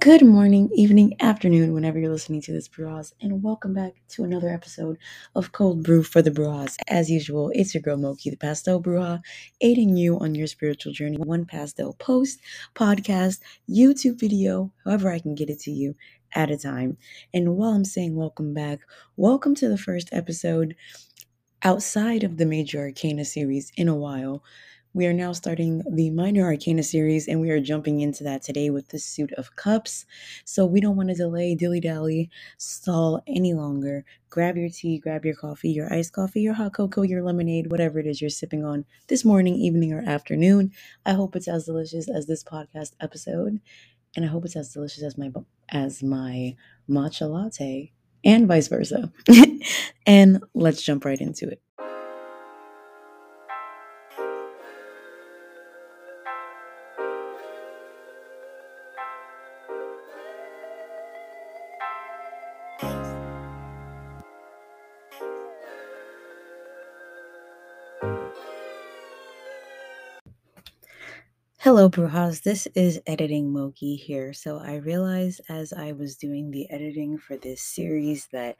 Good morning, evening, afternoon, whenever you're listening to this, brujas, and welcome back to another episode of Cold Brew for the Brujas. As usual, it's your girl Moki, the Pastel Bruja, aiding you on your spiritual journey. One pastel post, podcast, YouTube video, however I can get it to you at a time. And while I'm saying welcome back, welcome to the first episode outside of the Major Arcana series in a while. We are now starting the Minor Arcana series, and we are jumping into that today with the Suit of Cups. So we don't want to delay, dilly dally, stall any longer. Grab your tea, grab your coffee, your iced coffee, your hot cocoa, your lemonade, whatever it is you're sipping on this morning, evening, or afternoon. I hope it's as delicious as this podcast episode, and I hope it's as delicious as my as my matcha latte, and vice versa. and let's jump right into it. Hello, Brujas. This is Editing Moki here. So, I realized as I was doing the editing for this series that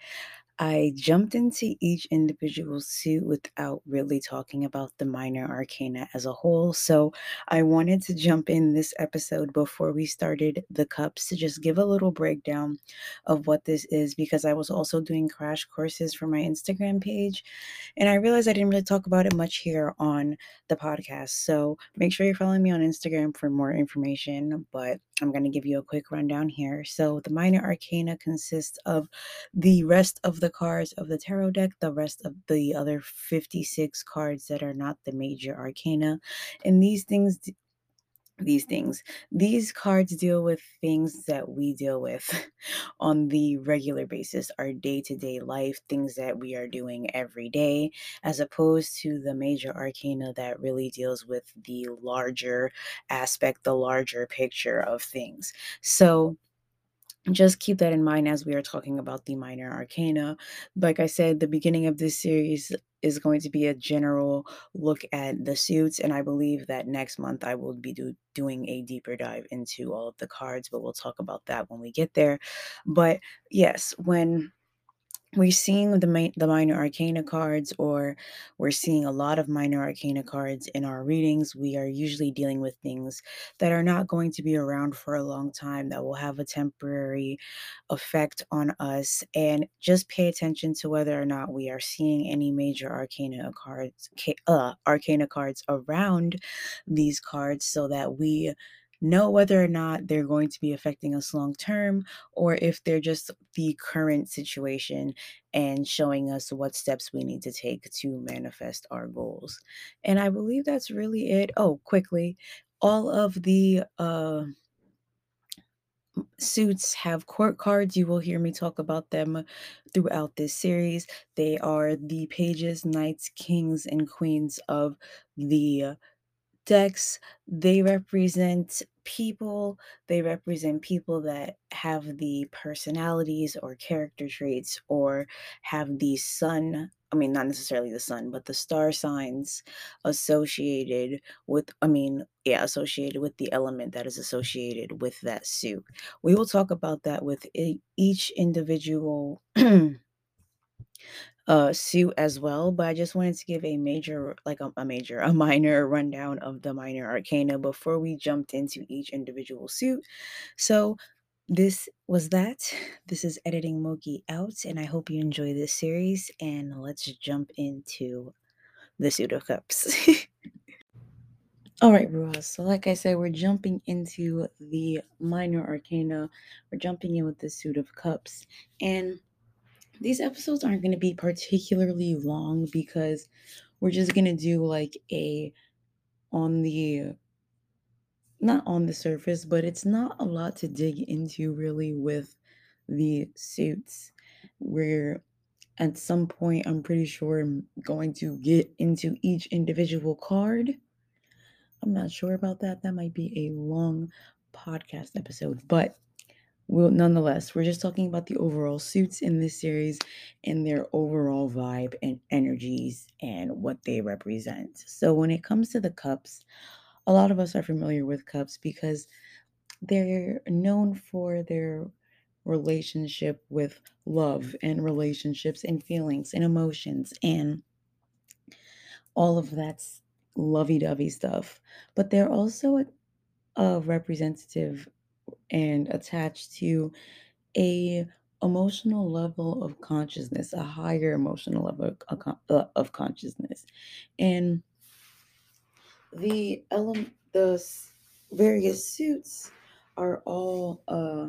I jumped into each individual suit without really talking about the minor arcana as a whole. So I wanted to jump in this episode before we started the cups to just give a little breakdown of what this is because I was also doing crash courses for my Instagram page. And I realized I didn't really talk about it much here on the podcast. So make sure you're following me on Instagram for more information. But I'm going to give you a quick rundown here. So the minor arcana consists of the rest of the cards of the tarot deck, the rest of the other 56 cards that are not the major arcana. And these things these things. These cards deal with things that we deal with on the regular basis, our day to day life, things that we are doing every day, as opposed to the major arcana that really deals with the larger aspect, the larger picture of things. So, just keep that in mind as we are talking about the minor arcana. Like I said, the beginning of this series is going to be a general look at the suits, and I believe that next month I will be do, doing a deeper dive into all of the cards, but we'll talk about that when we get there. But yes, when we're seeing the the minor arcana cards or we're seeing a lot of minor arcana cards in our readings. We are usually dealing with things that are not going to be around for a long time that will have a temporary effect on us and just pay attention to whether or not we are seeing any major arcana cards uh, arcana cards around these cards so that we know whether or not they're going to be affecting us long term or if they're just the current situation and showing us what steps we need to take to manifest our goals. And I believe that's really it. Oh, quickly, all of the uh suits have court cards. You will hear me talk about them throughout this series. They are the pages, knights, kings, and queens of the decks they represent people they represent people that have the personalities or character traits or have the sun i mean not necessarily the sun but the star signs associated with i mean yeah associated with the element that is associated with that suit. We will talk about that with each individual uh suit as well but i just wanted to give a major like a, a, major a minor rundown of the minor arcana before we jumped into each individual suit. So this was that. This is editing moki out and i hope you enjoy this series and let's jump into the suit of cups. All right Brujas. so like i said we're jumping into the minor arcana. We're jumping in with the suit of cups and these episodes aren't going to be particularly long because we're just going to do like a on the not on the surface, but it's not a lot to dig into really with the suits. Where at some point, I'm pretty sure I'm going to get into each individual card. I'm not sure about that. That might be a long podcast episode, but well, nonetheless, we're just talking about the overall suits in this series and their overall vibe and energies and what they represent. So, when it comes to the cups, a lot of us are familiar with cups because they're known for their relationship with love and relationships and feelings and emotions and all of that's lovey-dovey stuff. But they're also a, a representative and attached to a emotional level of consciousness, a higher emotional level of, uh, consciousness. And the element, the various suits are all uh,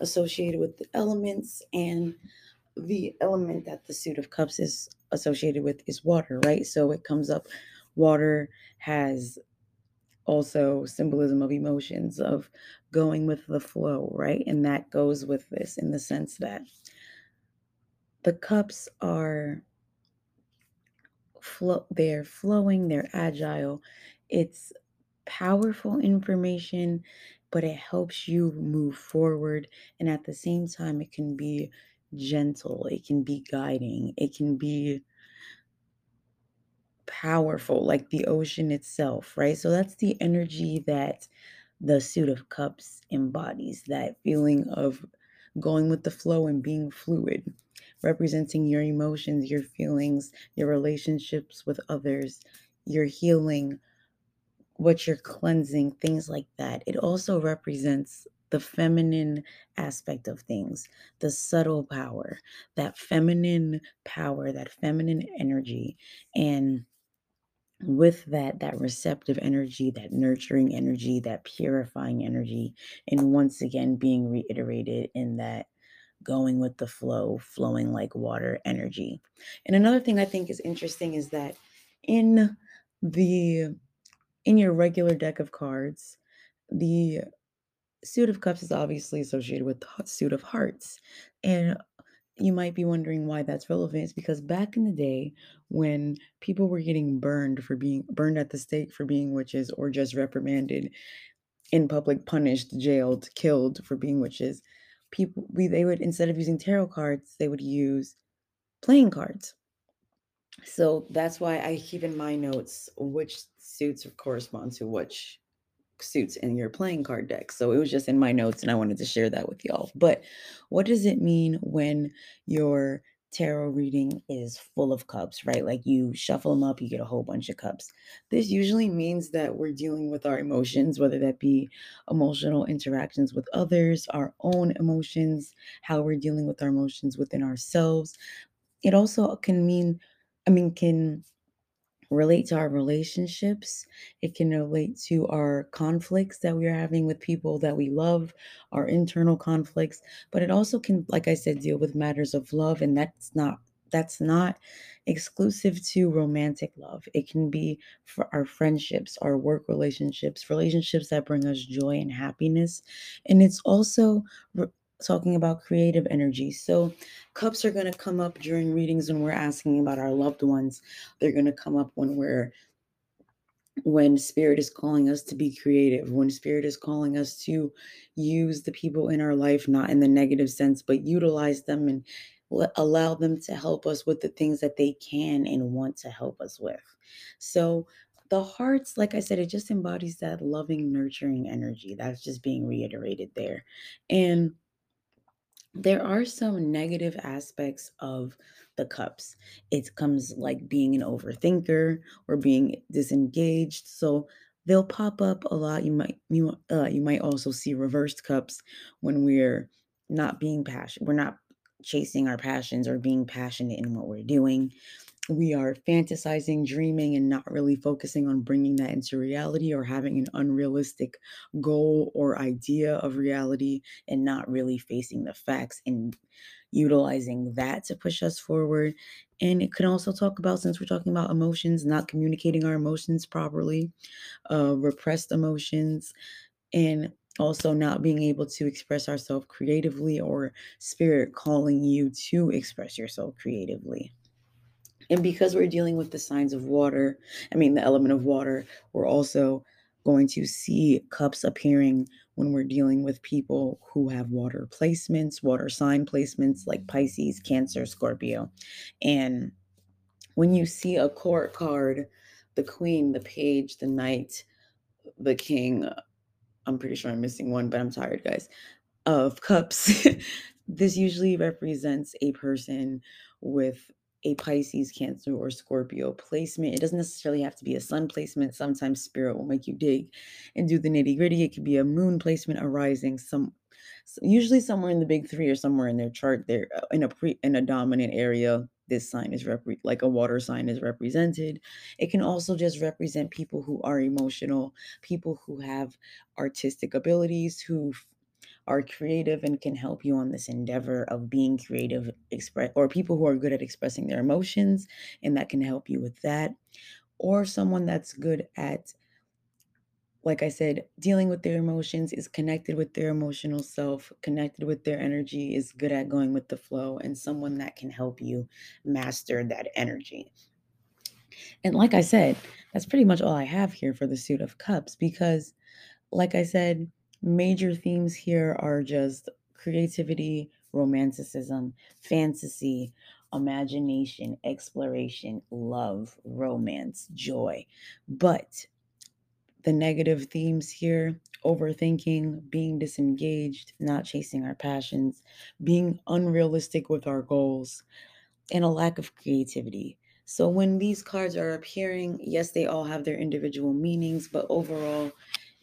associated with the elements, and the element that the suit of cups is associated with is water, right? So it comes up. Water has also symbolism of emotions, of going with the flow, right? And that goes with this in the sense that the cups are flow they're flowing, they're agile. It's powerful information, but it helps you move forward and at the same time it can be gentle, it can be guiding, it can be powerful like the ocean itself, right? So that's the energy that the suit of cups embodies that feeling of going with the flow and being fluid, representing your emotions, your feelings, your relationships with others, your healing, what you're cleansing, things like that. It also represents the feminine aspect of things, the subtle power, that feminine power, that feminine energy. And with that that receptive energy that nurturing energy that purifying energy and once again being reiterated in that going with the flow flowing like water energy. And another thing i think is interesting is that in the in your regular deck of cards the suit of cups is obviously associated with the suit of hearts. And you might be wondering why that's relevant. It's because back in the day, when people were getting burned for being burned at the stake for being witches or just reprimanded in public, punished, jailed, killed for being witches, people we they would instead of using tarot cards, they would use playing cards. So that's why I keep in my notes which suits correspond to which suits in your playing card deck. So it was just in my notes and I wanted to share that with y'all. But what does it mean when your tarot reading is full of cups, right? Like you shuffle them up, you get a whole bunch of cups. This usually means that we're dealing with our emotions, whether that be emotional interactions with others, our own emotions, how we're dealing with our emotions within ourselves. It also can mean, I mean, can relate to our relationships. It can relate to our conflicts that we are having with people that we love, our internal conflicts, but it also can like I said deal with matters of love and that's not that's not exclusive to romantic love. It can be for our friendships, our work relationships, relationships that bring us joy and happiness. And it's also talking about creative energy. So, cups are going to come up during readings when we're asking about our loved ones. They're going to come up when we're when spirit is calling us to be creative when spirit is calling us to use the people in our life not in the negative sense but utilize them and allow them to help us with the things that they can and want to help us with. So the hearts like i said it just embodies that loving nurturing energy that's just being reiterated there. And there are some negative aspects of the cups. It comes like being an overthinker or being disengaged. So they'll pop up a lot. You might you uh, you might also see reversed cups when we're not being passionate. We're not chasing our passions or being passionate in what we're doing we are fantasizing, dreaming, and not really focusing on bringing that into reality or having an unrealistic goal or idea of reality and not really facing the facts and utilizing that to push us forward. And it can also talk about, since we're talking about emotions, not communicating our emotions properly, uh, repressed emotions, and also not being able to express ourselves creatively or spirit calling you to express yourself creatively. And because we're dealing with the signs of water, I mean, the element of water, we're also going to see cups appearing when we're dealing with people who have water placements, water sign placements like Pisces, Cancer, Scorpio. And when you see a court card, the queen, the page, the knight, the king, I'm pretty sure I'm missing one, but I'm tired, guys. Of cups. this usually represents a person with a Pisces, Cancer, or Scorpio placement. It doesn't necessarily have to be a sun placement. Sometimes spirit will make you dig and do the nitty gritty. It could be a moon placement arising some usually somewhere in the big three or somewhere in their chart there uh, in a pre in a dominant area this sign is rep like a water sign is represented it can also just represent people who are emotional people who have artistic abilities who are creative and can help you on this endeavor of being creative express or people who are good at expressing their emotions and that can help you with that or someone that's good at like I said, dealing with their emotions is connected with their emotional self, connected with their energy, is good at going with the flow, and someone that can help you master that energy. And like I said, that's pretty much all I have here for the Suit of Cups because, like I said, major themes here are just creativity, romanticism, fantasy, imagination, exploration, love, romance, joy. But the negative themes here overthinking, being disengaged, not chasing our passions, being unrealistic with our goals, and a lack of creativity. So, when these cards are appearing, yes, they all have their individual meanings, but overall,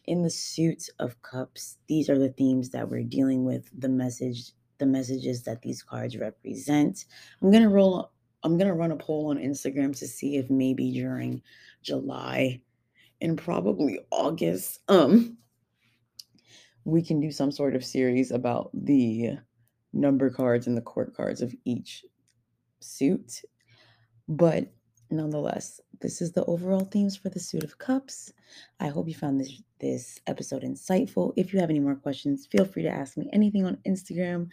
in the suits of cups, these are the themes that we're dealing with, the message, the messages that these cards represent. I'm gonna roll I'm gonna run a poll on Instagram to see if maybe during July and probably August, um, we can do some sort of series about the number cards and the court cards of each suit. But nonetheless, this is the overall themes for the suit of cups. I hope you found this this episode insightful. If you have any more questions, feel free to ask me anything on Instagram.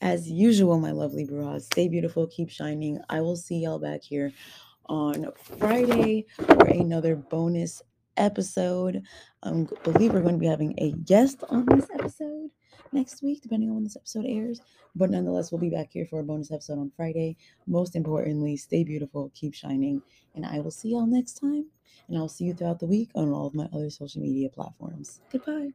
As usual, my lovely brujas, stay beautiful, keep shining. I will see y'all back here on Friday for another bonus episode. I um, believe we're going to be having a guest on this episode next week, depending on when this episode airs. But nonetheless, we'll be back here for a bonus episode on Friday. Most importantly, stay beautiful, keep shining, and I will see y'all next time. And I'll see you throughout the week on all of my other social media platforms. Goodbye.